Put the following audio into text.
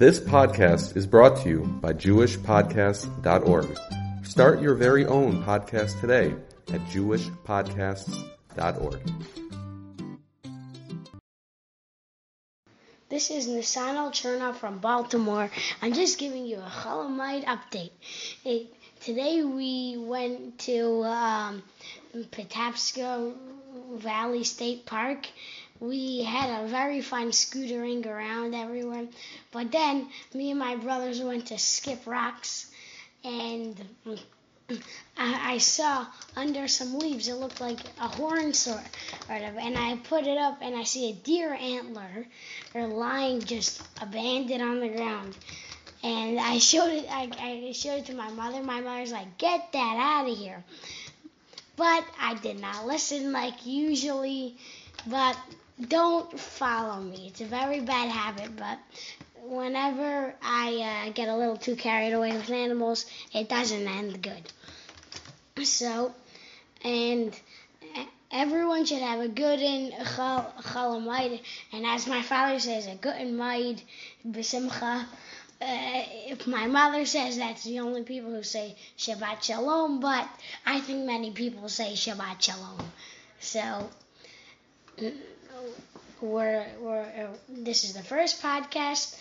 This podcast is brought to you by JewishPodcasts.org. Start your very own podcast today at JewishPodcasts.org. This is Nisano Chernoff from Baltimore. I'm just giving you a Chol Hamoed update. It, today we went to um, Patapsco Valley State Park. We had a very fun scootering around everywhere. But then me and my brothers went to Skip Rocks and I, saw under some leaves it looked like a horn sort of, and I put it up and I see a deer antler or lying just abandoned on the ground. And I showed it. I, I showed it to my mother. My mother's like, "Get that out of here!" But I did not listen like usually. But don't follow me. It's a very bad habit. But whenever I uh, get a little too carried away with animals, it doesn't end good. So, and everyone should have a good and Chol Hamoed, and as my father says, a good and maid b'simcha. Uh, if my mother says that's the only people who say Shabbat Shalom, but I think many people say Shabbat Shalom. So, we're, uh, this is the first podcast